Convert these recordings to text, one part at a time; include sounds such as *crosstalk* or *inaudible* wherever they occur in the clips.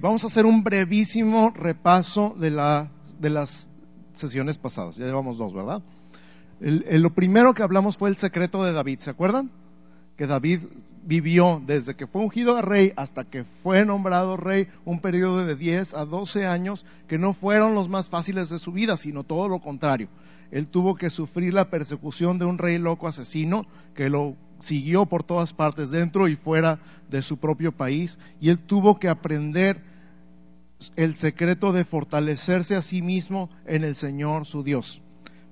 vamos a hacer un brevísimo repaso de, la, de las sesiones pasadas. Ya llevamos dos, ¿verdad? lo primero que hablamos fue el secreto de David, ¿se acuerdan? Que David vivió desde que fue ungido a rey hasta que fue nombrado rey un periodo de 10 a 12 años que no fueron los más fáciles de su vida, sino todo lo contrario. Él tuvo que sufrir la persecución de un rey loco asesino que lo siguió por todas partes, dentro y fuera de su propio país, y él tuvo que aprender el secreto de fortalecerse a sí mismo en el Señor su Dios.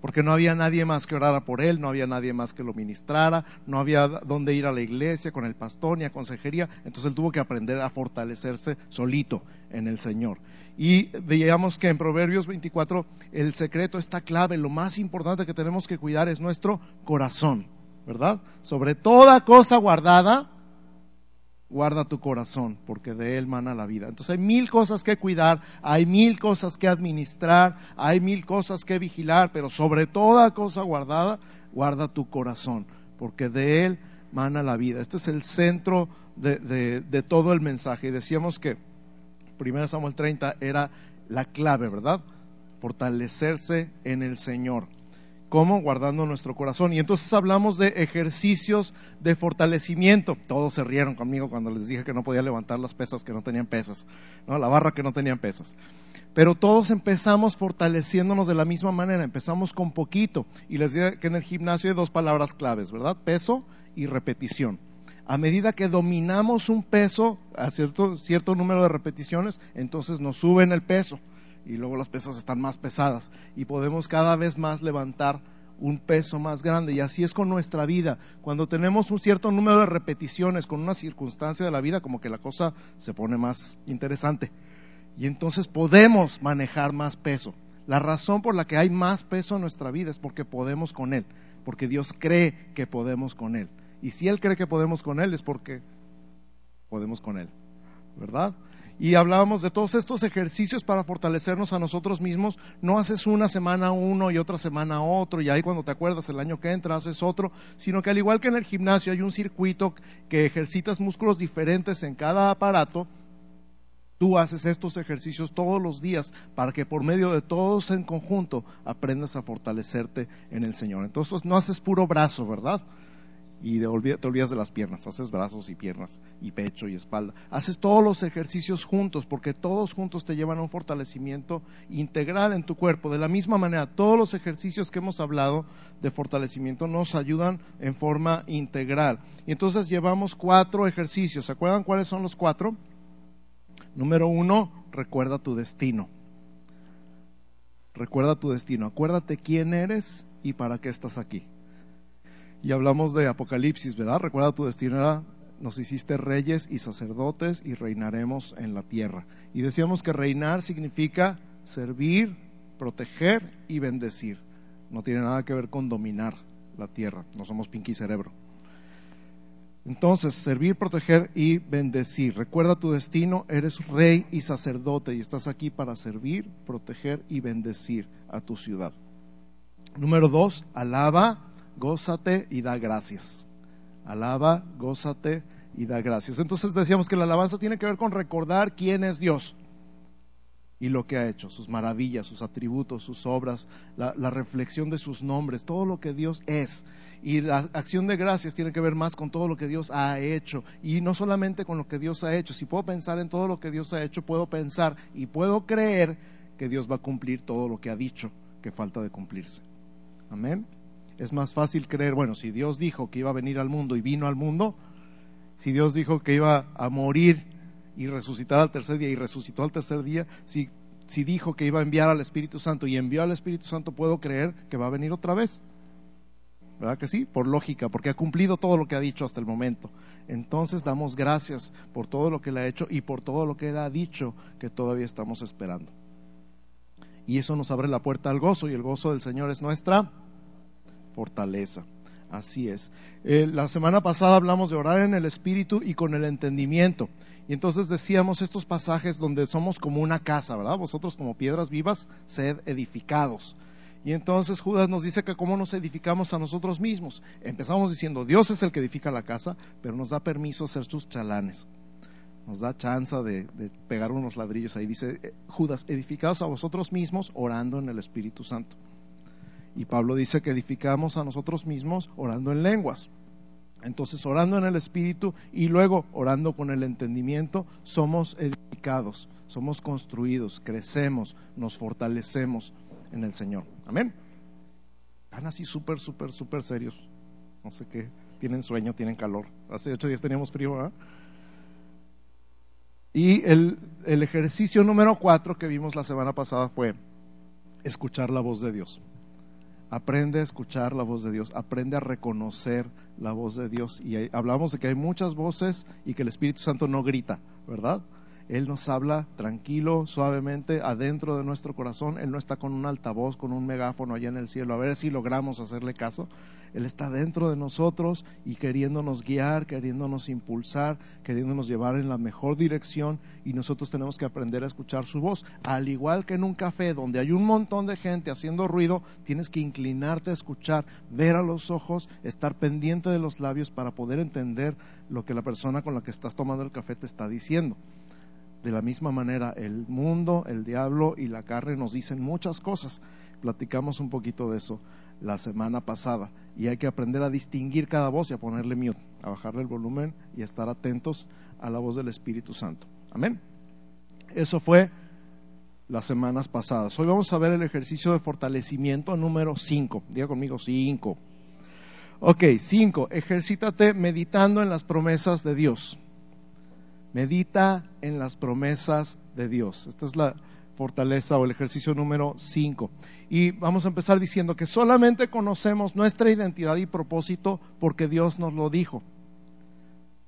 Porque no había nadie más que orara por él, no había nadie más que lo ministrara, no había dónde ir a la iglesia con el pastor ni a consejería, entonces él tuvo que aprender a fortalecerse solito en el Señor. Y veíamos que en Proverbios 24 el secreto está clave, lo más importante que tenemos que cuidar es nuestro corazón, ¿verdad? Sobre toda cosa guardada, guarda tu corazón, porque de él mana la vida. Entonces hay mil cosas que cuidar, hay mil cosas que administrar, hay mil cosas que vigilar, pero sobre toda cosa guardada, guarda tu corazón, porque de él mana la vida. Este es el centro de, de todo el mensaje. Y decíamos que 1 Samuel 30 era la clave, ¿verdad? Fortalecerse en el Señor. ¿Cómo? Guardando nuestro corazón. Y entonces hablamos de ejercicios de fortalecimiento. Todos se rieron conmigo cuando les dije que no podía levantar las pesas que no tenían pesas, ¿no? la barra que no tenían pesas. Pero todos empezamos fortaleciéndonos de la misma manera, empezamos con poquito. Y les dije que en el gimnasio hay dos palabras claves, ¿verdad? Peso y repetición. A medida que dominamos un peso a cierto, cierto número de repeticiones, entonces nos suben el peso y luego las pesas están más pesadas y podemos cada vez más levantar un peso más grande. Y así es con nuestra vida. Cuando tenemos un cierto número de repeticiones con una circunstancia de la vida, como que la cosa se pone más interesante. Y entonces podemos manejar más peso. La razón por la que hay más peso en nuestra vida es porque podemos con Él, porque Dios cree que podemos con Él. Y si Él cree que podemos con Él es porque podemos con Él, ¿verdad? y hablábamos de todos estos ejercicios para fortalecernos a nosotros mismos. No haces una semana uno y otra semana otro y ahí cuando te acuerdas el año que entra haces otro, sino que al igual que en el gimnasio hay un circuito que ejercitas músculos diferentes en cada aparato, Tú haces estos ejercicios todos los días para que por medio de todos en conjunto aprendas a fortalecerte en el Señor. Entonces no haces puro brazo, ¿verdad? Y te olvidas de las piernas, haces brazos y piernas y pecho y espalda. Haces todos los ejercicios juntos porque todos juntos te llevan a un fortalecimiento integral en tu cuerpo. De la misma manera, todos los ejercicios que hemos hablado de fortalecimiento nos ayudan en forma integral. Y entonces llevamos cuatro ejercicios. ¿Se acuerdan cuáles son los cuatro? Número uno, recuerda tu destino. Recuerda tu destino. Acuérdate quién eres y para qué estás aquí y hablamos de Apocalipsis, ¿verdad? Recuerda tu destino era, nos hiciste reyes y sacerdotes y reinaremos en la tierra. Y decíamos que reinar significa servir, proteger y bendecir. No tiene nada que ver con dominar la tierra, no somos pinky cerebro. Entonces, servir, proteger y bendecir. Recuerda tu destino, eres rey y sacerdote y estás aquí para servir, proteger y bendecir a tu ciudad. Número dos, alaba gózate y da gracias. Alaba, gózate y da gracias. Entonces decíamos que la alabanza tiene que ver con recordar quién es Dios y lo que ha hecho, sus maravillas, sus atributos, sus obras, la, reflexión de sus nombres, todo lo que Dios es. Y la acción de gracias tiene que ver más con todo lo que Dios ha hecho. Y no solamente con lo que Dios ha hecho. Si puedo pensar en todo lo que Dios ha hecho, puedo pensar y puedo creer que Dios va a cumplir todo lo que ha dicho que falta de cumplirse. Amén es más fácil creer, bueno, si Dios dijo que iba a venir al mundo y vino al mundo, si Dios dijo que iba a morir y resucitar al tercer día y resucitó al tercer día, si, si dijo que iba a enviar al Espíritu Santo y envió al Espíritu Santo, puedo creer que va a venir otra vez. ¿Verdad que sí? Por lógica, porque ha cumplido todo lo que ha dicho hasta el momento. Entonces damos gracias por todo lo que Él ha hecho y por todo lo que Él ha dicho que todavía estamos esperando. Y eso nos abre la puerta al gozo y el gozo del Señor es nuestra fortaleza. Así es. Eh, la semana pasada hablamos de orar en el Espíritu y con el entendimiento. Y entonces decíamos estos pasajes donde somos como una casa, ¿verdad? Vosotros como piedras vivas, sed edificados. Y entonces Judas nos dice que cómo nos edificamos a nosotros mismos. Empezamos diciendo, Dios es el que edifica la casa, pero nos da permiso ser sus chalanes. nos da chance de, pegar unos ladrillos ahí. Dice eh, Judas, edificados a vosotros mismos orando en el Espíritu Santo. Y Pablo dice que edificamos a nosotros mismos orando en lenguas. Entonces, orando en el Espíritu y luego orando con el entendimiento, somos edificados, somos construidos, crecemos, nos fortalecemos en el Señor. Amén. Están así súper, súper, súper serios. No sé qué. Tienen sueño, tienen calor. Hace ocho días teníamos frío. Y el, el ejercicio número cuatro que vimos la semana pasada fue escuchar la voz de Dios. Aprende a escuchar la voz de Dios, aprende a reconocer la voz de Dios. Y hablamos de que hay muchas voces y que el Espíritu Santo no grita, ¿verdad? Él nos habla tranquilo, suavemente, adentro de nuestro corazón. Él no está con un altavoz, con un megáfono allá en el cielo, a ver si logramos hacerle caso. Él está dentro de nosotros y queriéndonos guiar, queriéndonos impulsar, queriéndonos llevar en la mejor dirección y nosotros tenemos que aprender a escuchar su voz. Al igual que en un café donde hay un montón de gente haciendo ruido, tienes que inclinarte a escuchar, ver a los ojos, estar pendiente de los labios para poder entender lo que la persona con la que estás tomando el café te está diciendo. De la misma manera, el mundo, el diablo y la carne nos dicen muchas cosas. Platicamos un poquito de eso la semana pasada y hay que aprender a distinguir cada voz y a ponerle mute, a bajarle el volumen y a estar atentos a la voz del Espíritu Santo. Amén. Eso fue las semanas pasadas. Hoy vamos a ver el ejercicio de fortalecimiento número 5. Diga conmigo 5. Ok, 5. Ejercítate meditando en las promesas de Dios. Medita en las promesas de Dios. Esta es la fortaleza o el ejercicio número 5. Y vamos a empezar diciendo que solamente conocemos nuestra identidad y propósito porque Dios nos lo dijo.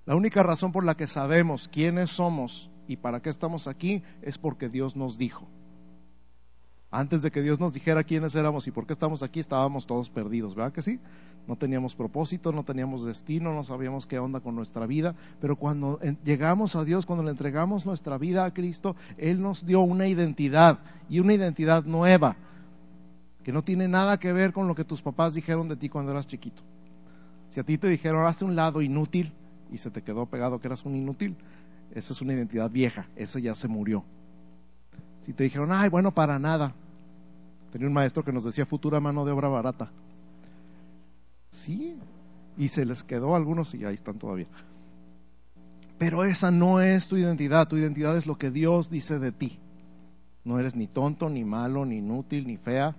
La única razón por la que sabemos quiénes somos y para qué estamos aquí es porque Dios nos dijo. Antes de que Dios nos dijera quiénes éramos y por qué estamos aquí, estábamos todos perdidos, ¿verdad que sí? No teníamos propósito, no teníamos destino, no sabíamos qué onda con nuestra vida, pero cuando llegamos a Dios, cuando le entregamos nuestra vida a Cristo, Él nos dio una identidad y una identidad nueva, que no tiene nada que ver con lo que tus papás dijeron de ti cuando eras chiquito. Si a ti te dijeron, hace un lado inútil y se te quedó pegado que eras un inútil, esa es una identidad vieja, esa ya se murió. Si te dijeron, ay, bueno, para nada. Tenía un maestro que nos decía futura mano de obra barata. Sí, y se les quedó a algunos y ahí están todavía. Pero esa no es tu identidad, tu identidad es lo que Dios dice de ti. No eres ni tonto, ni malo, ni inútil, ni fea.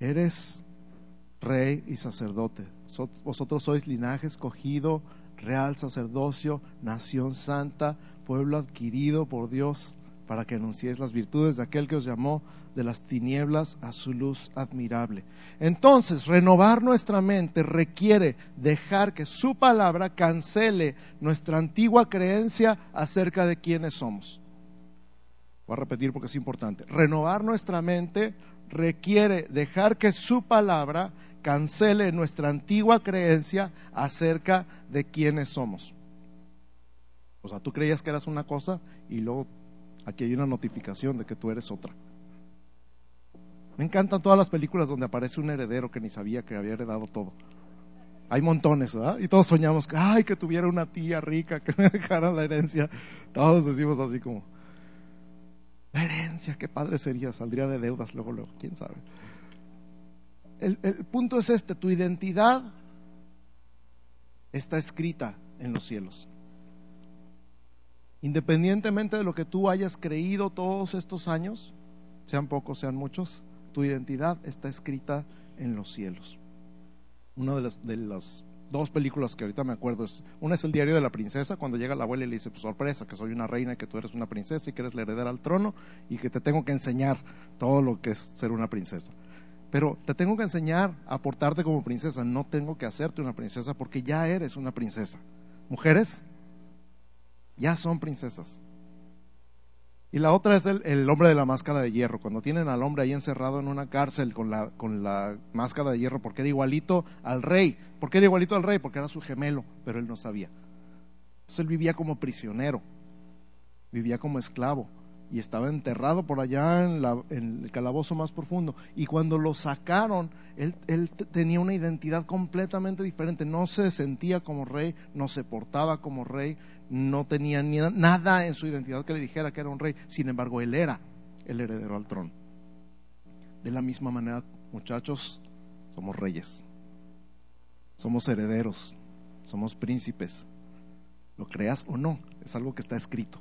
Eres rey y sacerdote. Vosotros sois linaje escogido, real sacerdocio, nación santa, pueblo adquirido por Dios para que anunciéis las virtudes de aquel que os llamó de las tinieblas a su luz admirable. Entonces, renovar nuestra mente requiere dejar que su palabra cancele nuestra antigua creencia acerca de quiénes somos. Voy a repetir porque es importante. Renovar nuestra mente requiere dejar que su palabra cancele nuestra antigua creencia acerca de quiénes somos. O sea, tú creías que eras una cosa y luego aquí hay una notificación de que tú eres otra. Me encantan todas las películas donde aparece un heredero que ni sabía que había heredado todo. Hay montones, ¿verdad? Y todos soñamos, ay, que tuviera una tía rica que *laughs* me dejara la herencia. Todos decimos así como, la herencia, qué padre sería, saldría de deudas luego, luego, quién sabe. El punto es este, tu identidad está escrita en los cielos. Independientemente de lo que tú hayas creído todos estos años, sean pocos, sean muchos, tu identidad está escrita en los cielos. Una de las, de las dos películas que ahorita me acuerdo es, una es el diario de la princesa, cuando llega la abuela y le dice, pues sorpresa, que soy una reina y que tú eres una princesa y que eres la heredera al trono y que te tengo que enseñar todo lo que es ser una princesa. Pero te tengo que enseñar a portarte como princesa, no tengo que hacerte una princesa porque ya eres una princesa. Mujeres, ya son princesas. Y la otra es el, hombre de la máscara de hierro, cuando tienen al hombre ahí encerrado en una cárcel con la, la máscara de hierro, porque era igualito al rey. ¿Por qué era igualito al rey? Porque era su gemelo, pero él no sabía. Entonces él vivía como prisionero, vivía como esclavo, y estaba enterrado por allá en, el calabozo más profundo. Y cuando lo sacaron, él, tenía una identidad completamente diferente. No se sentía como rey, no se portaba como rey, no tenía ni nada en su identidad que le dijera que era un rey. Sin embargo, él era el heredero al trono. De la misma manera, muchachos, somos reyes, somos herederos, somos príncipes. Lo creas o no, es algo que está escrito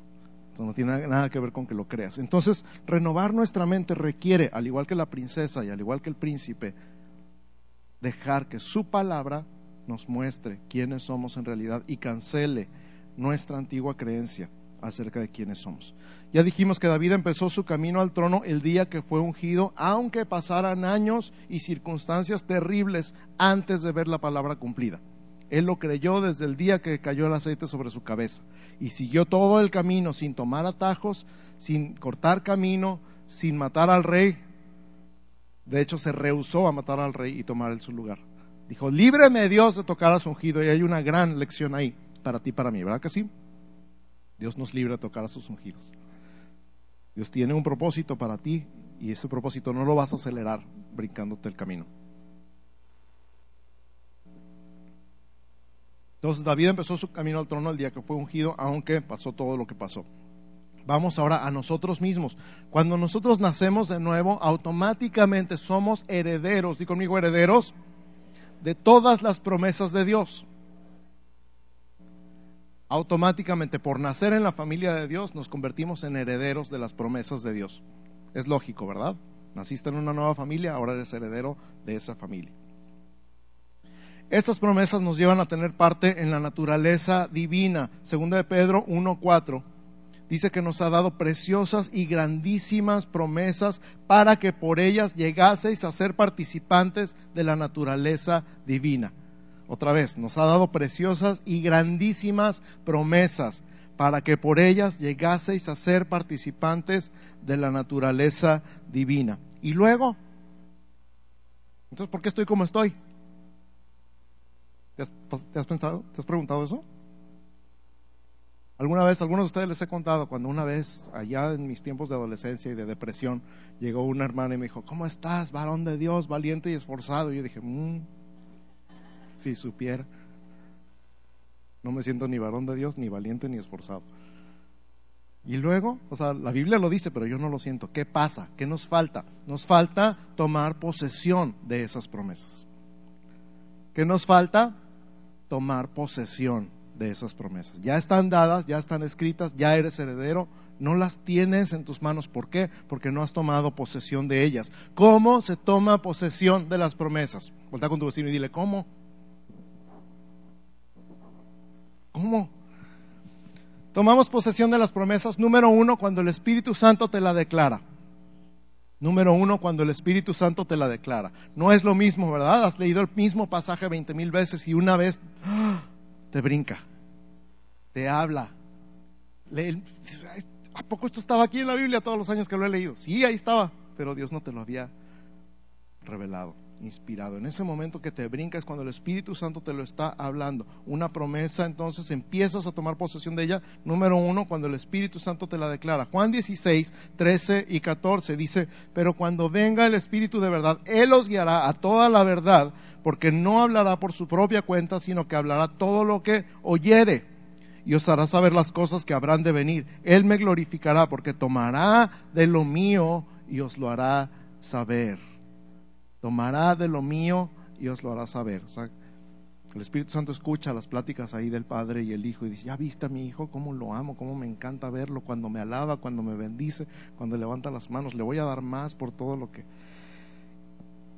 no tiene nada que ver con que lo creas. Entonces, renovar nuestra mente requiere, al igual que la princesa y al igual que el príncipe, dejar que su palabra nos muestre quiénes somos en realidad y cancele nuestra antigua creencia acerca de quiénes somos. Ya dijimos que David empezó su camino al trono el día que fue ungido, aunque pasaran años y circunstancias terribles antes de ver la palabra cumplida. Él lo creyó desde el día que cayó el aceite sobre su cabeza y siguió todo el camino sin tomar atajos, sin cortar camino, sin matar al rey. De hecho, se rehusó a matar al rey y tomar su lugar. Dijo, líbreme Dios de tocar a su ungido. Y hay una gran lección ahí para ti para mí, ¿verdad que sí? Dios nos libra de tocar a sus ungidos. Dios tiene un propósito para ti y ese propósito no lo vas a acelerar brincándote el camino. Entonces David empezó su camino al trono el día que fue ungido, aunque pasó todo lo que pasó. Vamos ahora a nosotros mismos. Cuando nosotros nacemos de nuevo, automáticamente somos herederos, di conmigo herederos, de todas las promesas de Dios. Automáticamente, por nacer en la familia de Dios, nos convertimos en herederos de las promesas de Dios. Es lógico, ¿verdad? Naciste en una nueva familia, ahora eres heredero de esa familia. Estas promesas nos llevan a tener parte en la naturaleza divina. Segunda de Pedro 1.4 dice que nos ha dado preciosas y grandísimas promesas para que por ellas llegaseis a ser participantes de la naturaleza divina. Otra vez, nos ha dado preciosas y grandísimas promesas para que por ellas llegaseis a ser participantes de la naturaleza divina. Y luego, entonces, ¿por qué estoy como estoy? ¿Te has, pensado, te has preguntado eso? Alguna vez, algunos de ustedes les he contado, cuando una vez, allá en mis tiempos de adolescencia y de depresión, llegó una hermana y me dijo, ¿cómo estás, varón de Dios, valiente y esforzado? Y yo dije, mmm, si supiera. No me siento ni varón de Dios, ni valiente, ni esforzado. Y luego, o sea, la Biblia lo dice, pero yo no lo siento. ¿Qué pasa? ¿Qué nos falta? Nos falta tomar posesión de esas promesas. ¿Qué nos falta? tomar posesión de esas promesas. Ya están dadas, ya están escritas, ya eres heredero, no las tienes en tus manos. ¿Por qué? Porque no has tomado posesión de ellas. ¿Cómo se toma posesión de las promesas? Volta con tu vecino y dile, ¿cómo? ¿Cómo? Tomamos posesión de las promesas, número uno, cuando el Espíritu Santo te la declara. Número uno, cuando el Espíritu Santo te la declara. No es lo mismo, ¿verdad? Has leído el mismo pasaje veinte mil veces y una vez ¡ah! te brinca, te habla. ¿A poco esto estaba aquí en la Biblia todos los años que lo he leído? Sí, ahí estaba, pero Dios no te lo había revelado inspirado. En ese momento que te brincas cuando el Espíritu Santo te lo está hablando. Una promesa, entonces empiezas a tomar posesión de ella. Número uno, cuando el Espíritu Santo te la declara. Juan 16, 13 y 14 dice, pero cuando venga el Espíritu de verdad, Él os guiará a toda la verdad, porque no hablará por su propia cuenta, sino que hablará todo lo que oyere y os hará saber las cosas que habrán de venir. Él me glorificará porque tomará de lo mío y os lo hará saber tomará de lo mío y os lo hará saber. el Espíritu Santo escucha las pláticas ahí del Padre y el Hijo y dice, ya viste a mi Hijo, cómo lo amo, cómo me encanta verlo, cuando me alaba, cuando me bendice, cuando levanta las manos, le voy a dar más por todo lo que...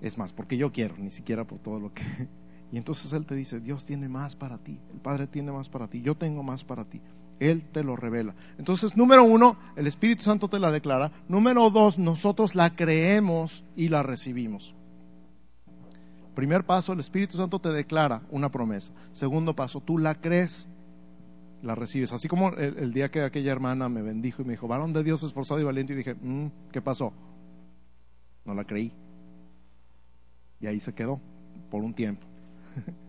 Es más, porque yo quiero, ni siquiera por todo lo que... *laughs* Y entonces Él te dice, Dios tiene más para ti, el Padre tiene más para ti, yo tengo más para ti. Él te lo revela. Entonces, número uno, el Espíritu Santo te la declara. Número dos, nosotros la creemos y la recibimos. Primer paso, el Espíritu Santo te declara una promesa. Segundo paso, tú la crees, la recibes. Así como el, día que aquella hermana me bendijo y me dijo, varón de Dios esforzado y valiente, y dije, mm, ¿qué pasó? No la creí. Y ahí se quedó por un tiempo. *laughs*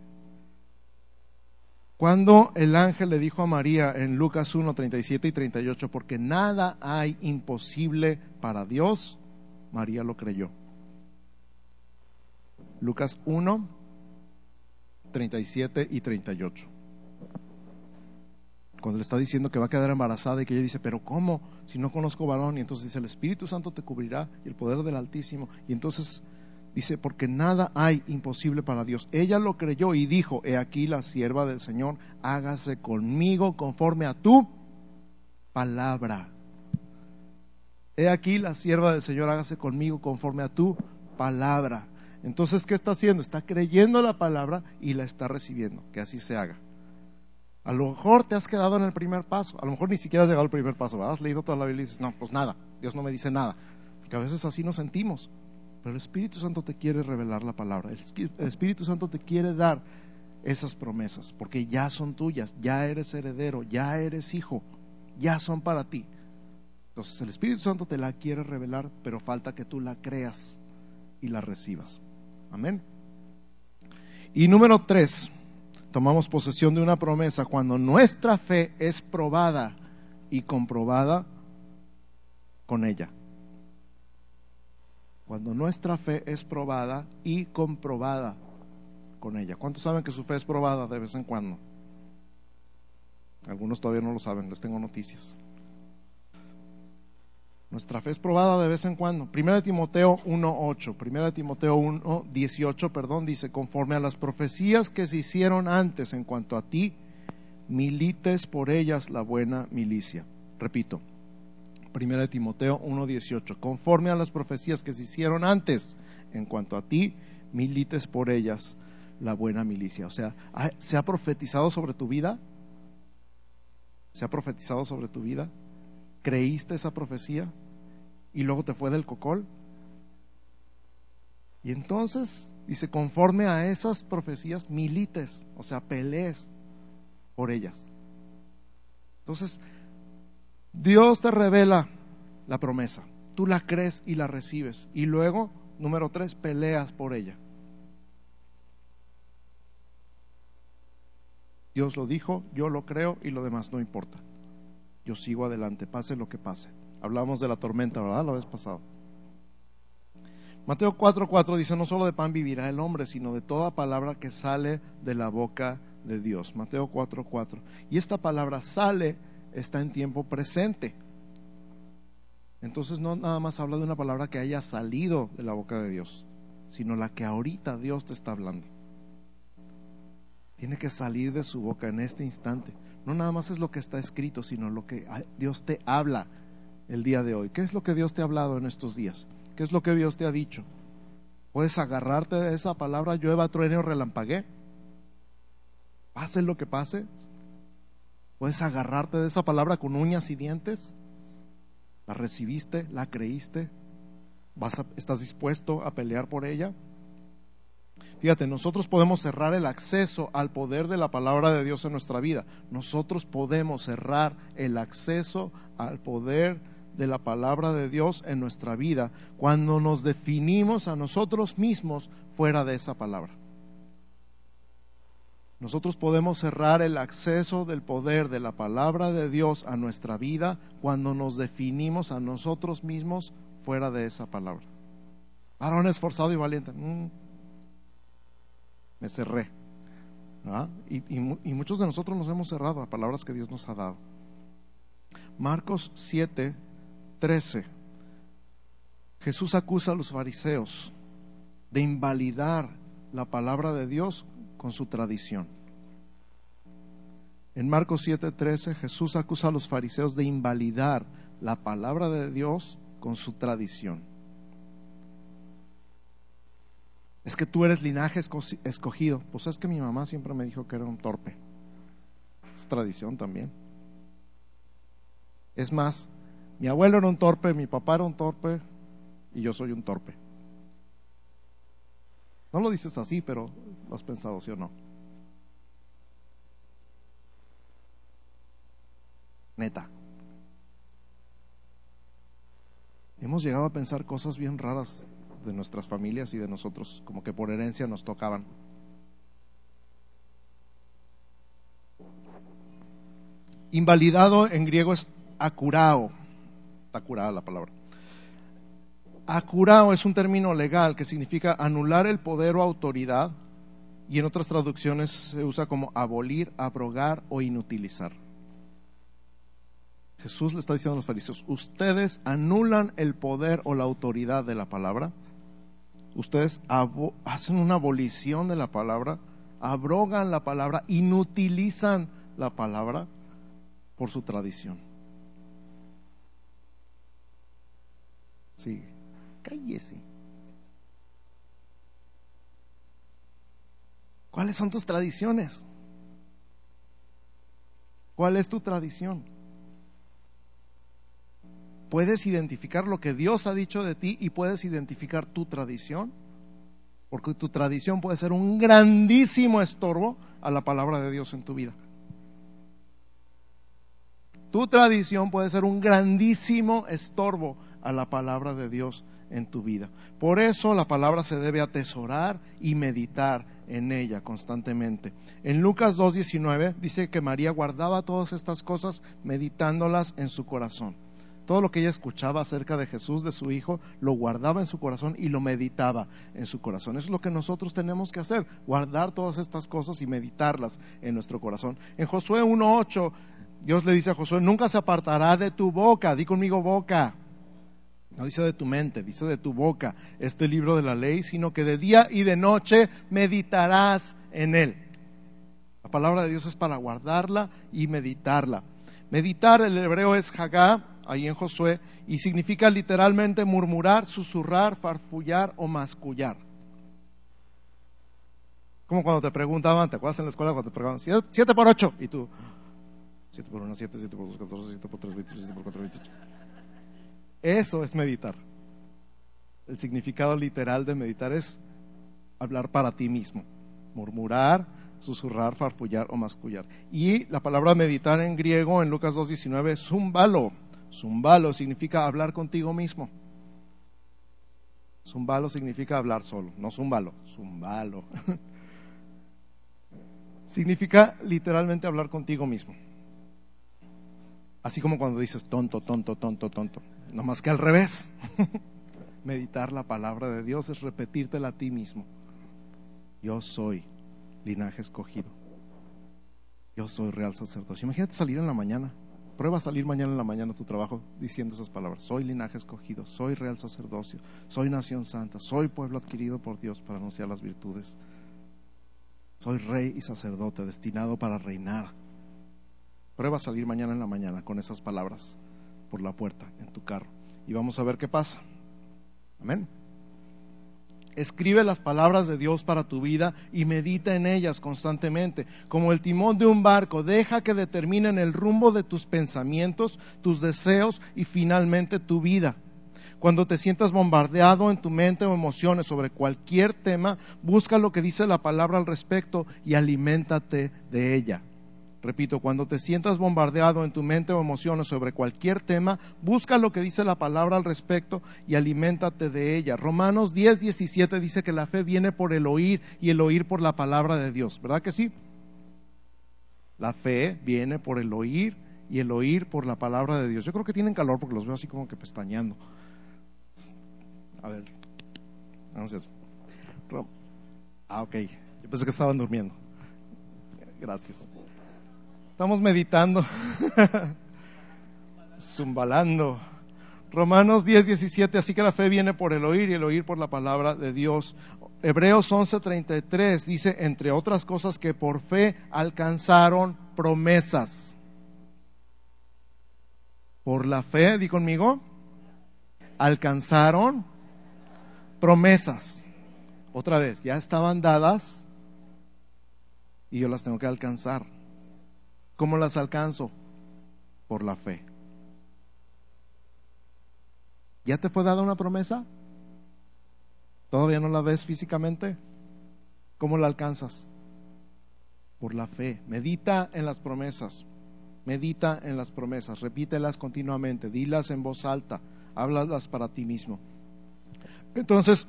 Cuando el ángel le dijo a María en Lucas 1, 37 y 38, porque nada hay imposible para Dios, María lo creyó. Lucas 1, 37 y 38. Cuando le está diciendo que va a quedar embarazada y que ella dice, pero ¿cómo? Si no conozco varón. Y entonces dice, el Espíritu Santo te cubrirá y el poder del Altísimo. Y entonces dice, porque nada hay imposible para Dios. Ella lo creyó y dijo, he aquí la sierva del Señor, hágase conmigo conforme a tu palabra. He aquí la sierva del Señor, hágase conmigo conforme a tu palabra. Entonces, ¿qué está haciendo? Está creyendo la palabra y la está recibiendo, que así se haga. A lo mejor te has quedado en el primer paso, a lo mejor ni siquiera has llegado al primer paso, has leído toda la Biblia y dices, no, pues nada, Dios no me dice nada, porque a veces así nos sentimos, pero el Espíritu Santo te quiere revelar la palabra, el Espíritu Santo te quiere dar esas promesas, porque ya son tuyas, ya eres heredero, ya eres hijo, ya son para ti. Entonces el Espíritu Santo te la quiere revelar, pero falta que tú la creas y la recibas. Amén. Y número tres, tomamos posesión de una promesa cuando nuestra fe es probada y comprobada con ella. Cuando nuestra fe es probada y comprobada con ella. ¿Cuántos saben que su fe es probada de vez en cuando? Algunos todavía no lo saben, les tengo noticias. Nuestra fe es probada de vez en cuando. Primera de Timoteo 1.8, Primera de Timoteo 1.18, perdón, dice, conforme a las profecías que se hicieron antes en cuanto a ti, milites por ellas la buena milicia. Repito, Primera de Timoteo 1.18, conforme a las profecías que se hicieron antes en cuanto a ti, milites por ellas la buena milicia. O sea, ¿se ha profetizado sobre tu vida? ¿Se ha profetizado sobre tu vida? Creíste esa profecía y luego te fue del cocol. Y entonces, dice, conforme a esas profecías, milites, o sea, pelees por ellas. Entonces, Dios te revela la promesa, tú la crees y la recibes. Y luego, número tres, peleas por ella. Dios lo dijo, yo lo creo y lo demás no importa yo sigo adelante, pase lo que pase. Hablamos de la tormenta, ¿verdad? La vez pasado. Mateo 4:4 dice, no solo de pan vivirá el hombre, sino de toda palabra que sale de la boca de Dios. Mateo 4:4. Y esta palabra sale está en tiempo presente. Entonces no nada más habla de una palabra que haya salido de la boca de Dios, sino la que ahorita Dios te está hablando. Tiene que salir de su boca en este instante. No nada más es lo que está escrito, sino lo que Dios te habla el día de hoy. ¿Qué es lo que Dios te ha hablado en estos días? ¿Qué es lo que Dios te ha dicho? Puedes agarrarte de esa palabra, llueva, truene o. Pase lo que pase. Puedes agarrarte de esa palabra con uñas y dientes. La recibiste, la creíste. Vas ¿Estás dispuesto a pelear por ella? Fíjate, nosotros podemos cerrar el acceso al poder de la palabra de Dios en nuestra vida. Nosotros podemos cerrar el acceso al poder de la palabra de Dios en nuestra vida cuando nos definimos a nosotros mismos fuera de esa palabra. Nosotros podemos cerrar el acceso del poder de la palabra de Dios a nuestra vida cuando nos definimos a nosotros mismos fuera de esa palabra. Varón esforzado y valiente. Mm, me cerré. Y, muchos de nosotros nos hemos cerrado a palabras que Dios nos ha dado. Marcos 7, 13. Jesús acusa a los fariseos de invalidar la palabra de Dios con su tradición. En Marcos 13 Jesús acusa a los fariseos de invalidar la palabra de Dios con su tradición. Es que tú eres linaje escogido. Pues es que mi mamá siempre me dijo que era un torpe. Es tradición también. Es más, mi abuelo era un torpe, mi papá era un torpe y yo soy un torpe. No lo dices así, pero lo has pensado, ¿sí o no? Neta. Hemos llegado a pensar cosas bien raras de nuestras familias y de nosotros, como que por herencia nos tocaban. Invalidado en griego es acurao. Está curada la palabra. Acurao es un término legal que significa anular el poder o autoridad y en otras traducciones se usa como abolir, abrogar o inutilizar. Jesús le está diciendo a los fariseos, ustedes anulan el poder o la autoridad de la palabra, ustedes hacen una abolición de la palabra, abrogan la palabra, inutilizan la palabra por su tradición. Sigue, cállese. ¿Cuáles son tus tradiciones? ¿Cuál es tu tradición? ¿Puedes identificar lo que Dios ha dicho de ti y puedes identificar tu tradición? Porque tu tradición puede ser un grandísimo estorbo a la palabra de Dios en tu vida. Tu tradición puede ser un grandísimo estorbo a la palabra de Dios en tu vida. Por eso la palabra se debe atesorar y meditar en ella constantemente. En Lucas 2.19 dice que María guardaba todas estas cosas meditándolas en su corazón. Todo lo que ella escuchaba acerca de Jesús, de su Hijo, lo guardaba en su corazón y lo meditaba en su corazón. Eso es lo que nosotros tenemos que hacer, guardar todas estas cosas y meditarlas en nuestro corazón. En Josué 1.8, Dios le dice a Josué, nunca se apartará de tu boca, di conmigo boca no dice de tu mente, dice de tu boca este libro de la ley, sino que de día y de noche meditarás en él. La palabra de Dios es para guardarla y meditarla. Meditar, el hebreo es hagá, ahí en Josué, y significa literalmente murmurar, susurrar, farfullar o mascullar. Como cuando te preguntaban, ¿te acuerdas en la escuela cuando te preguntaban, 7 por 8? Y tú, 7 por 1, 7, 7 por 2, 14, 7 por 3, 23, 7 por 4, 28. Eso es meditar. El significado literal de meditar es hablar para ti mismo, murmurar, susurrar, farfullar o mascullar. Y la palabra meditar en griego en Lucas 2.19 es zumbalo. Zumbalo significa hablar contigo mismo. Zumbalo significa hablar solo, no zumbalo, zumbalo. *laughs* significa literalmente hablar contigo mismo. Así como cuando dices tonto, tonto, tonto, tonto. No más que al revés. *laughs* Meditar la palabra de Dios es repetírtela a ti mismo. Yo soy linaje escogido. Yo soy real sacerdocio. Imagínate salir en la mañana. Prueba a salir mañana en la mañana a tu trabajo diciendo esas palabras. Soy linaje escogido, soy real sacerdocio, soy nación santa, soy pueblo adquirido por Dios para anunciar las virtudes. Soy rey y sacerdote destinado para reinar. Prueba a salir mañana en la mañana con esas palabras por la puerta en tu carro y vamos a ver qué pasa. Amén. Escribe las palabras de Dios para tu vida y medita en ellas constantemente. Como el timón de un barco, deja que determinen el rumbo de tus pensamientos, tus deseos y finalmente tu vida. Cuando te sientas bombardeado en tu mente o emociones sobre cualquier tema, busca lo que dice la palabra al respecto y aliméntate de ella. Repito, cuando te sientas bombardeado en tu mente o emociones sobre cualquier tema, busca lo que dice la palabra al respecto y aliméntate de ella. Romanos 10, 17 dice que la fe viene por el oír y el oír por la palabra de Dios. ¿Verdad que sí? La fe viene por el oír y el oír por la palabra de Dios. Yo creo que tienen calor porque los veo así como que pestañeando. A ver, gracias. Ah, ok. Yo pensé que estaban durmiendo. Gracias. Estamos meditando, *laughs* zumbalando. Romanos 10, 17, así que la fe viene por el oír y el oír por la palabra de Dios. Hebreos 11, 33 dice, entre otras cosas, que por fe alcanzaron promesas. Por la fe, di conmigo, alcanzaron promesas. Otra vez, ya estaban dadas y yo las tengo que alcanzar. ¿Cómo las alcanzo? Por la fe. ¿Ya te fue dada una promesa? ¿Todavía no la ves físicamente? ¿Cómo la alcanzas? Por la fe. Medita en las promesas. Medita en las promesas. Repítelas continuamente. Dilas en voz alta. Háblalas para ti mismo. Entonces,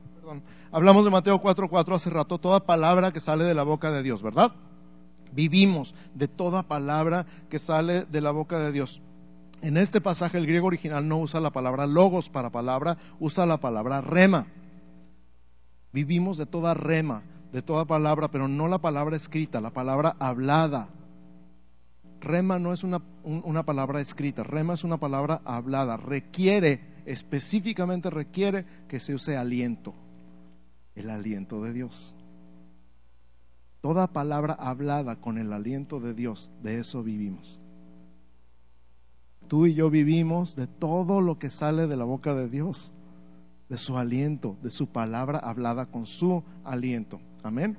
*coughs* hablamos de Mateo 4:4 hace rato. Toda palabra que sale de la boca de Dios, ¿verdad? Vivimos de toda palabra que sale de la boca de Dios. En este pasaje el griego original no usa la palabra logos para palabra, usa la palabra rema. Vivimos de toda rema, de toda palabra, pero no la palabra escrita, la palabra hablada. Rema no es una, una, palabra escrita, rema es una palabra hablada. Requiere, específicamente requiere que se use aliento, el aliento de Dios. Toda palabra hablada con el aliento de Dios, de eso vivimos. Tú y yo vivimos de todo lo que sale de la boca de Dios, de su aliento, de su palabra hablada con su aliento. Amén.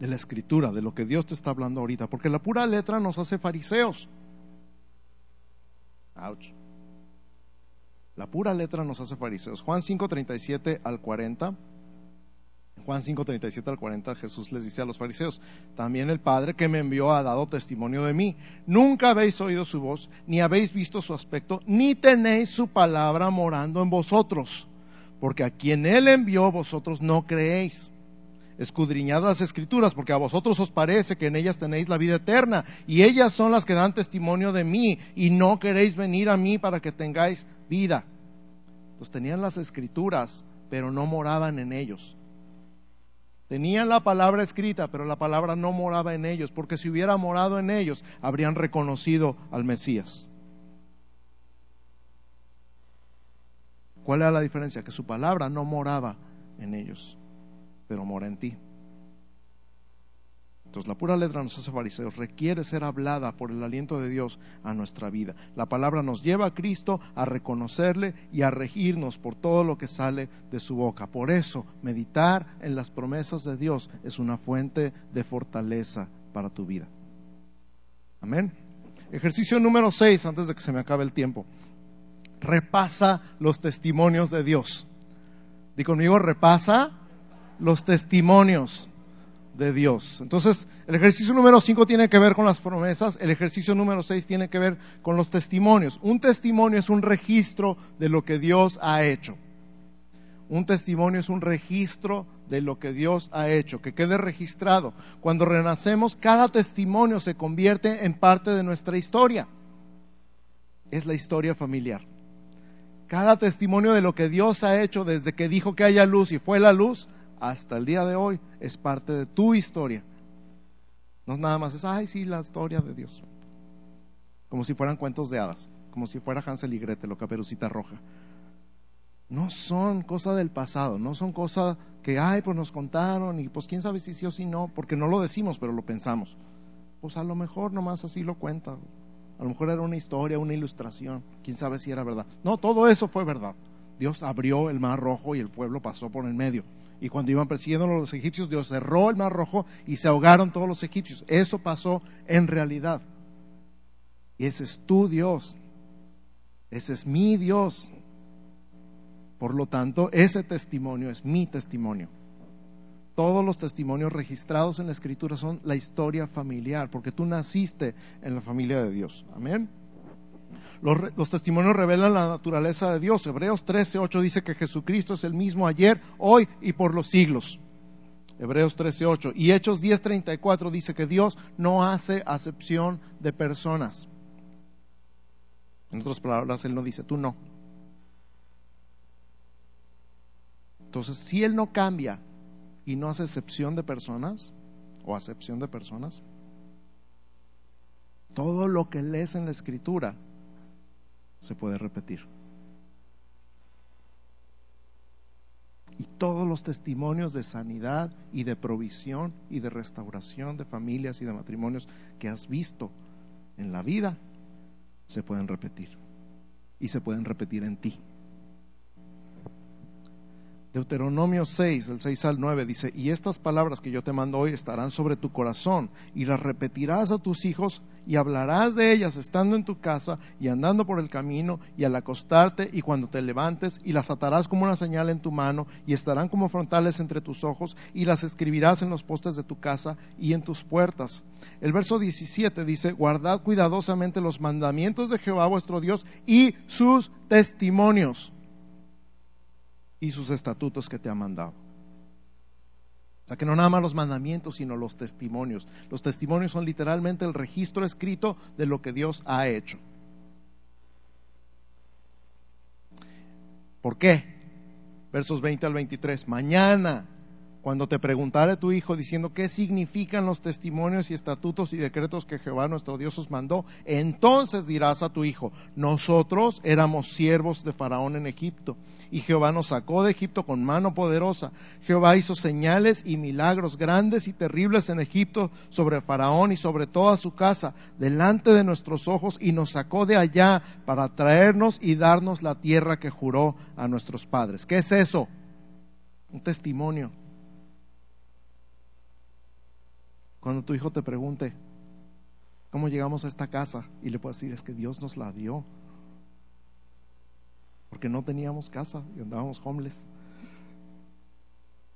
De la escritura, de lo que Dios te está hablando ahorita, porque la pura letra nos hace fariseos. Ouch. La pura letra nos hace fariseos. Juan 5, 37 al 40. Juan 5, 37 al 40, Jesús les dice a los fariseos, también el Padre que me envió ha dado testimonio de mí. Nunca habéis oído su voz, ni habéis visto su aspecto, ni tenéis su palabra morando en vosotros, porque a quien Él envió vosotros no creéis. Escudriñad las escrituras, porque a vosotros os parece que en ellas tenéis la vida eterna, y ellas son las que dan testimonio de mí, y no queréis venir a mí para que tengáis vida. Entonces tenían las escrituras, pero no moraban en ellos. Tenían la palabra escrita, pero la palabra no moraba en ellos, porque si hubiera morado en ellos, habrían reconocido al Mesías. ¿Cuál era la diferencia? Que su palabra no moraba en ellos, pero mora en ti. La pura letra nos hace fariseos, requiere ser hablada por el aliento de Dios a nuestra vida. La palabra nos lleva a Cristo a reconocerle y a regirnos por todo lo que sale de su boca. Por eso, meditar en las promesas de Dios es una fuente de fortaleza para tu vida. Amén. Ejercicio número 6, antes de que se me acabe el tiempo. Repasa los testimonios de Dios. Di conmigo, repasa los testimonios de Dios. Entonces, el ejercicio número 5 tiene que ver con las promesas, el ejercicio número 6 tiene que ver con los testimonios. Un testimonio es un registro de lo que Dios ha hecho. Un testimonio es un registro de lo que Dios ha hecho, que quede registrado. Cuando renacemos, cada testimonio se convierte en parte de nuestra historia. Es la historia familiar. Cada testimonio de lo que Dios ha hecho desde que dijo que haya luz y fue la luz, hasta el día de hoy es parte de tu historia. No es nada más, es, ay, sí, la historia de Dios. Como si fueran cuentos de hadas, como si fuera Hansel y Gretel o Caperucita Roja. No son cosas del pasado, no son cosas que, ay, pues nos contaron y pues quién sabe si sí o si no, porque no lo decimos, pero lo pensamos. Pues a lo mejor nomás así lo cuenta. A lo mejor era una historia, una ilustración, quién sabe si era verdad. No, todo eso fue verdad. Dios abrió el mar rojo y el pueblo pasó por el medio. Y cuando iban persiguiendo a los egipcios, Dios cerró el mar rojo y se ahogaron todos los egipcios. Eso pasó en realidad. Y ese es tu Dios. Ese es mi Dios. Por lo tanto, ese testimonio es mi testimonio. Todos los testimonios registrados en la escritura son la historia familiar, porque tú naciste en la familia de Dios. Amén. Los, testimonios revelan la naturaleza de Dios. Hebreos 13, 8 dice que Jesucristo es el mismo ayer, hoy y por los siglos. Hebreos 13, 8. Y Hechos 10, 34 dice que Dios no hace acepción de personas. En otras palabras, Él no dice, tú no. Entonces, si Él no cambia y no hace excepción de personas, o acepción de personas, todo lo que lees en la escritura se puede repetir. Y todos los testimonios de sanidad y de provisión y de restauración de familias y de matrimonios que has visto en la vida se pueden repetir. Y se pueden repetir en ti. Deuteronomio 6, del 6 al 9 dice, y estas palabras que yo te mando hoy estarán sobre tu corazón y las repetirás a tus hijos y hablarás de ellas estando en tu casa y andando por el camino y al acostarte y cuando te levantes y las atarás como una señal en tu mano y estarán como frontales entre tus ojos y las escribirás en los postes de tu casa y en tus puertas. El verso 17 dice, guardad cuidadosamente los mandamientos de Jehová vuestro Dios y sus testimonios y sus estatutos que te ha mandado. O sea, que no nada más los mandamientos, sino los testimonios. Los testimonios son literalmente el registro escrito de lo que Dios ha hecho. ¿Por qué? Versos 20 al 23. Mañana cuando te preguntare tu hijo diciendo qué significan los testimonios y estatutos y decretos que Jehová nuestro Dios os mandó, entonces dirás a tu hijo, nosotros éramos siervos de Faraón en Egipto y Jehová nos sacó de Egipto con mano poderosa. Jehová hizo señales y milagros grandes y terribles en Egipto sobre Faraón y sobre toda su casa, delante de nuestros ojos, y nos sacó de allá para traernos y darnos la tierra que juró a nuestros padres. ¿Qué es eso? Un testimonio. Cuando tu hijo te pregunte, ¿cómo llegamos a esta casa? Y le puedes decir, es que Dios nos la dio. Porque no teníamos casa y andábamos homeless.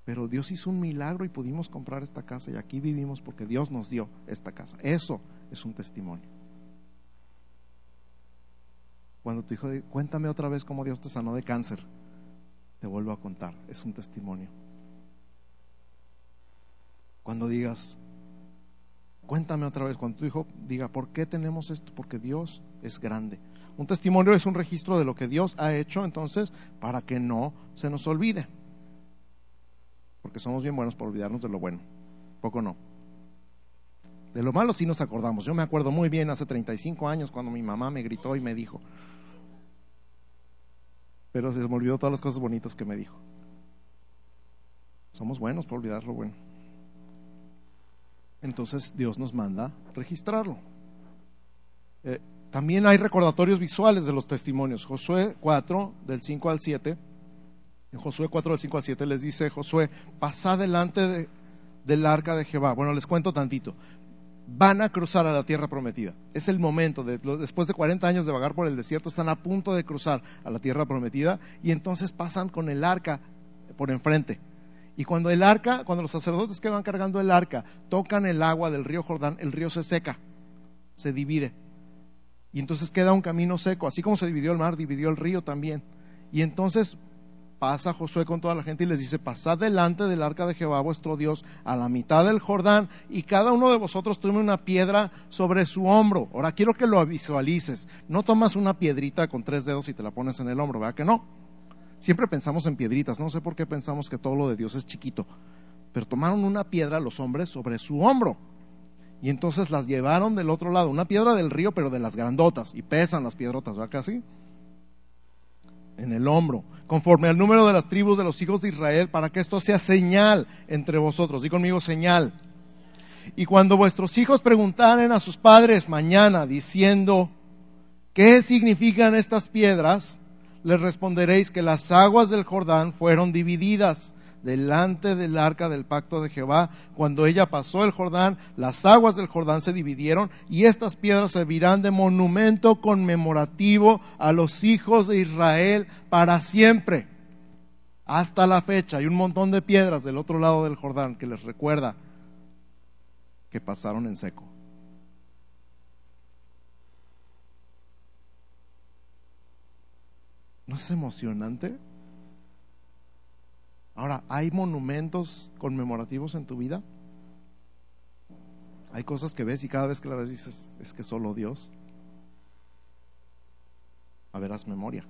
Pero Dios hizo un milagro y pudimos comprar esta casa y aquí vivimos porque Dios nos dio esta casa. Eso es un testimonio. Cuando tu hijo dice, cuéntame otra vez cómo Dios te sanó de cáncer, te vuelvo a contar. Es un testimonio. Cuando digas, Cuéntame otra vez, cuando tu hijo diga, ¿por qué tenemos esto? Porque Dios es grande. Un testimonio es un registro de lo que Dios ha hecho, entonces, para que no se nos olvide. Porque somos bien buenos por olvidarnos de lo bueno. Poco no. De lo malo sí nos acordamos. Yo me acuerdo muy bien hace 35 años cuando mi mamá me gritó y me dijo. Pero se me olvidó todas las cosas bonitas que me dijo. Somos buenos por olvidar lo bueno entonces Dios nos manda registrarlo. Eh, también hay recordatorios visuales de los testimonios. Josué 4, del 5 al 7. En Josué 4, del 5 al 7 les dice Josué, pasa delante del arca de Jehová. Bueno, les cuento tantito. Van a cruzar a la tierra prometida. Es el momento, de, después de 40 años de vagar por el desierto, están a punto de cruzar a la tierra prometida y entonces pasan con el arca por enfrente. Y cuando el arca, cuando los sacerdotes que van cargando el arca tocan el agua del río Jordán, el río se seca, se divide. Y entonces queda un camino seco, así como se dividió el mar, dividió el río también. Y entonces pasa Josué con toda la gente y les dice, pasad delante del arca de Jehová vuestro Dios a la mitad del Jordán y cada uno de vosotros tome una piedra sobre su hombro. Ahora quiero que lo visualices. No tomas una piedrita con tres dedos y te la pones en el hombro, ¿verdad que no? Siempre pensamos en piedritas, no sé por qué pensamos que todo lo de Dios es chiquito, pero tomaron una piedra los hombres sobre su hombro y entonces las llevaron del otro lado, una piedra del río, pero de las grandotas, y pesan las piedrotas, ¿va casi? En el hombro, conforme al número de las tribus de los hijos de Israel, para que esto sea señal entre vosotros. Di conmigo señal. Y cuando vuestros hijos preguntaren a sus padres mañana diciendo, ¿qué significan estas piedras? Les responderéis que las aguas del Jordán fueron divididas delante del arca del pacto de Jehová. Cuando ella pasó el Jordán, las aguas del Jordán se dividieron y estas piedras servirán de monumento conmemorativo a los hijos de Israel para siempre. Hasta la fecha hay un montón de piedras del otro lado del Jordán que les recuerda que pasaron en seco. ¿No es emocionante? Ahora, ¿hay monumentos conmemorativos en tu vida? Hay cosas que ves y cada vez que las ves dices, es que solo Dios. A ver, memoria.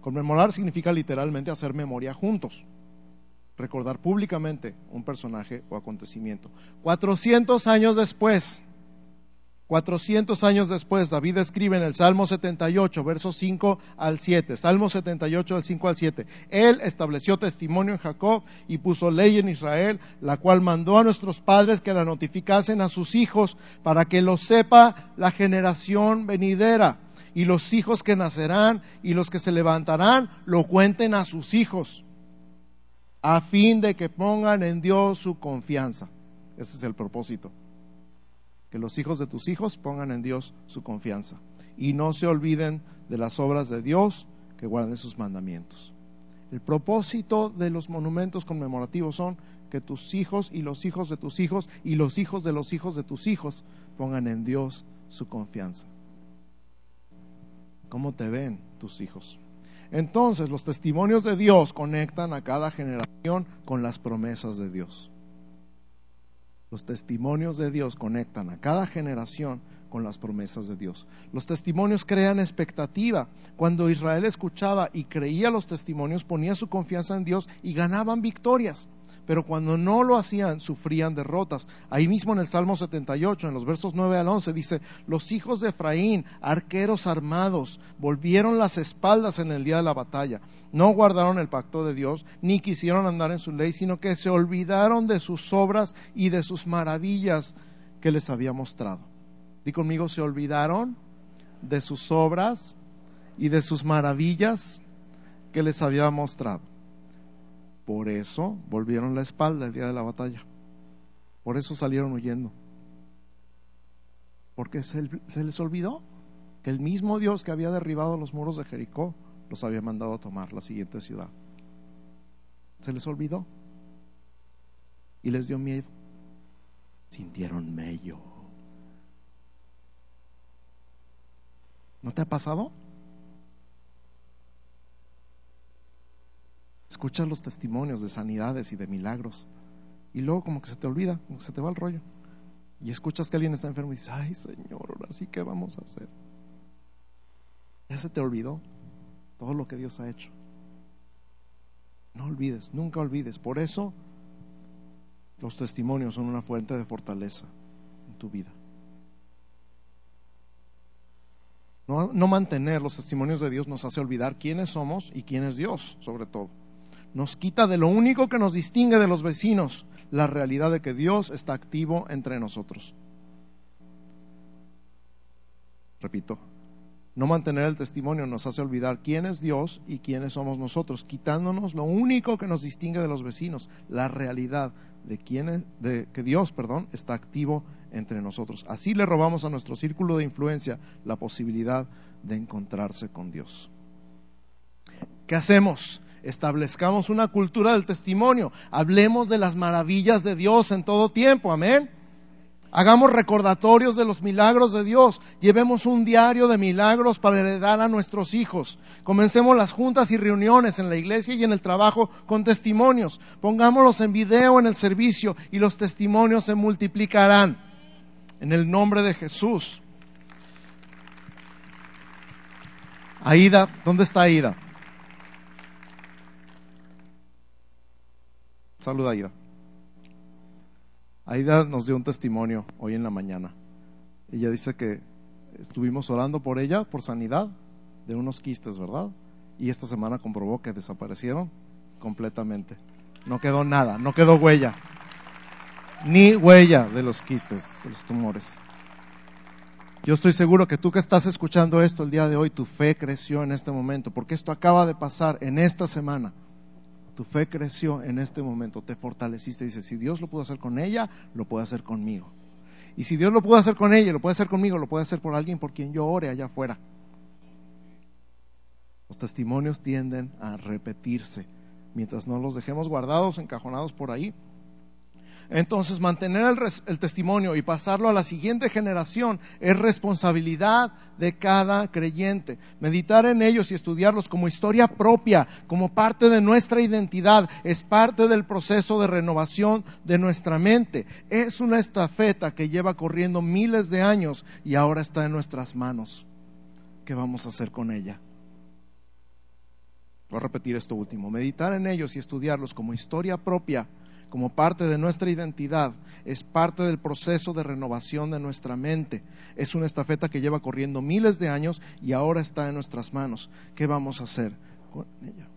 Conmemorar significa literalmente hacer memoria juntos. Recordar públicamente un personaje o acontecimiento. 400 años después, 400 años después, David escribe en el Salmo 78, versos 5 al 7. Salmo 78, del 5 al 7. Él estableció testimonio en Jacob y puso ley en Israel, la cual mandó a nuestros padres que la notificasen a sus hijos para que lo sepa la generación venidera. Y los hijos que nacerán y los que se levantarán lo cuenten a sus hijos, a fin de que pongan en Dios su confianza. Ese es el propósito que los hijos de tus hijos pongan en Dios su confianza y no se olviden de las obras de Dios, que guarden sus mandamientos. El propósito de los monumentos conmemorativos son que tus hijos y los hijos de tus hijos y los hijos de los hijos de tus hijos pongan en Dios su confianza. ¿Cómo te ven tus hijos? Entonces los testimonios de Dios conectan a cada generación con las promesas de Dios. Los testimonios de Dios conectan a cada generación con las promesas de Dios. Los testimonios crean expectativa. Cuando Israel escuchaba y creía los testimonios, ponía su confianza en Dios y ganaban victorias. Pero cuando no lo hacían, sufrían derrotas. Ahí mismo en el Salmo 78, en los versos 9 al 11, dice, los hijos de Efraín, arqueros armados, volvieron las espaldas en el día de la batalla. No guardaron el pacto de Dios, ni quisieron andar en su ley, sino que se olvidaron de sus obras y de sus maravillas que les había mostrado. Di conmigo, se olvidaron de sus obras y de sus maravillas que les había mostrado. Por eso volvieron la espalda el día de la batalla. Por eso salieron huyendo. Porque se, les olvidó que el mismo Dios que había derribado los muros de Jericó los había mandado a tomar la siguiente ciudad. Se les olvidó. Y les dio miedo. Sintieron mello. ¿No te ha pasado? Escuchas los testimonios de sanidades y de milagros y luego como que se te olvida, como que se te va el rollo. Y escuchas que alguien está enfermo y dices, ay Señor, ahora sí que vamos a hacer. Ya se te olvidó todo lo que Dios ha hecho. No olvides, nunca olvides. Por eso los testimonios son una fuente de fortaleza en tu vida. No, mantener los testimonios de Dios nos hace olvidar quiénes somos y quién es Dios, sobre todo. Nos quita de lo único que nos distingue de los vecinos, la realidad de que Dios está activo entre nosotros. Repito, no mantener el testimonio nos hace olvidar quién es Dios y quiénes somos nosotros, quitándonos lo único que nos distingue de los vecinos, la realidad de, quién de que Dios, perdón, está activo entre nosotros. Así le robamos a nuestro círculo de influencia la posibilidad de encontrarse con Dios. ¿Qué hacemos? Establezcamos una cultura del testimonio. Hablemos de las maravillas de Dios en todo tiempo. Amén. Hagamos recordatorios de los milagros de Dios. Llevemos un diario de milagros para heredar a nuestros hijos. Comencemos las juntas y reuniones en la iglesia y en el trabajo con testimonios. Pongámoslos en video en el servicio y los testimonios se multiplicarán en el nombre de Jesús. Aida, ¿dónde está Aida? Saluda Aida. Aida nos dio un testimonio hoy en la mañana. Ella dice que estuvimos orando por ella, por sanidad de unos quistes, ¿verdad? Y esta semana comprobó que desaparecieron completamente. No quedó nada, no quedó huella ni huella de los quistes, de los tumores. Yo estoy seguro que tú que estás escuchando esto el día de hoy, tu fe creció en este momento, porque esto acaba de pasar en esta semana. Tu fe creció en este momento, te fortaleciste. Dices, si Dios lo pudo hacer con ella, lo puede hacer conmigo. Y si Dios lo pudo hacer con ella, lo puede hacer conmigo, lo puede hacer por alguien por quien yo ore allá afuera. Los testimonios tienden a repetirse. Mientras no los dejemos guardados, encajonados por ahí, entonces, mantener el, testimonio y pasarlo a la siguiente generación es responsabilidad de cada creyente. Meditar en ellos y estudiarlos como historia propia, como parte de nuestra identidad, es parte del proceso de renovación de nuestra mente. Es una estafeta que lleva corriendo miles de años y ahora está en nuestras manos. ¿Qué vamos a hacer con ella? Voy a repetir esto último. Meditar en ellos y estudiarlos como historia propia como parte de nuestra identidad, es parte del proceso de renovación de nuestra mente. Es una estafeta que lleva corriendo miles de años y ahora está en nuestras manos. ¿Qué vamos a hacer con ella?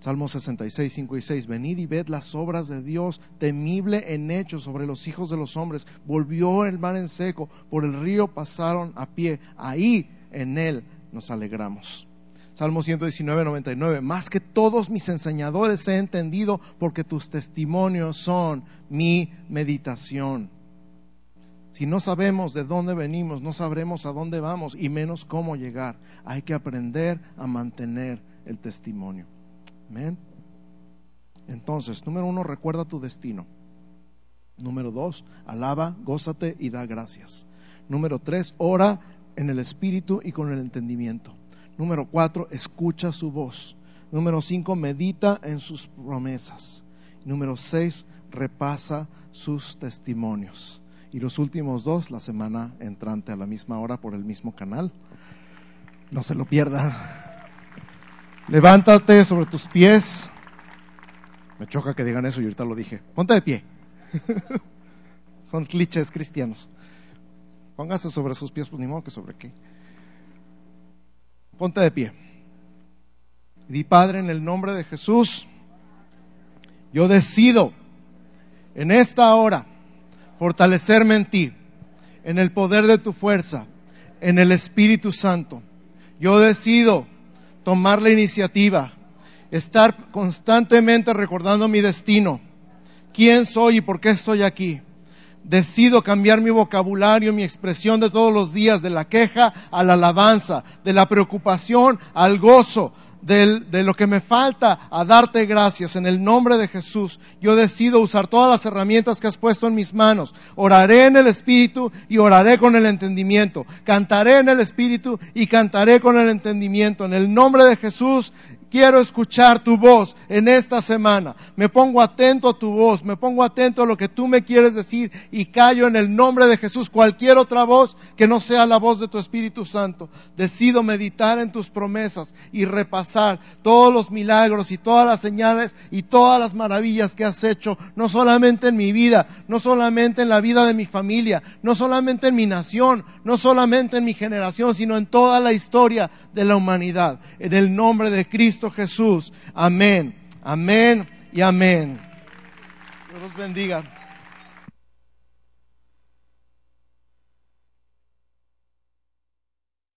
Salmo 66, 5 y 6. Venid y ved las obras de Dios, temible en hechos sobre los hijos de los hombres. Volvió el mar en seco, por el río pasaron a pie. Ahí en él nos alegramos. Salmo 119, 99. Más que todos mis enseñadores he entendido porque tus testimonios son mi meditación. Si no sabemos de dónde venimos, no sabremos a dónde vamos y menos cómo llegar. Hay que aprender a mantener el testimonio. Amén. Entonces, número uno, recuerda tu destino. Número dos, alaba, gózate y da gracias. Número tres, ora en el espíritu y con el entendimiento. Número cuatro, escucha su voz. Número cinco, medita en sus promesas. Número seis, repasa sus testimonios. Y los últimos dos, la semana entrante a la misma hora por el mismo canal. No se lo pierda. Levántate sobre tus pies. Me choca que digan eso y ahorita lo dije. Ponte de pie. *laughs* Son clichés cristianos. Póngase sobre sus pies, pues ni modo que sobre qué. Ponte de pie. Di Padre, en el nombre de Jesús, yo decido en esta hora fortalecerme en ti, en el poder de tu fuerza, en el Espíritu Santo. Yo decido tomar la iniciativa, estar constantemente recordando mi destino, quién soy y por qué estoy aquí. Decido cambiar mi vocabulario, mi expresión de todos los días, de la queja a la alabanza, de la preocupación al gozo, de lo que me falta a darte gracias en el nombre de Jesús. Yo decido usar todas las herramientas que has puesto en mis manos. Oraré en el Espíritu y oraré con el entendimiento. Cantaré en el Espíritu y cantaré con el entendimiento. En el nombre de Jesús quiero escuchar tu voz en esta semana. Me pongo atento a tu voz, me pongo atento a lo que tú me quieres decir y callo en el nombre de Jesús cualquier otra voz que no sea la voz de tu Espíritu Santo. Decido meditar en tus promesas y repasar todos los milagros y todas las señales y todas las maravillas que has hecho, no solamente en mi vida, no solamente en la vida de mi familia, no solamente en mi nación, no solamente en mi generación, sino en toda la historia de la humanidad. En el nombre de Cristo Jesús. Amén, amén y amén. Dios los bendiga.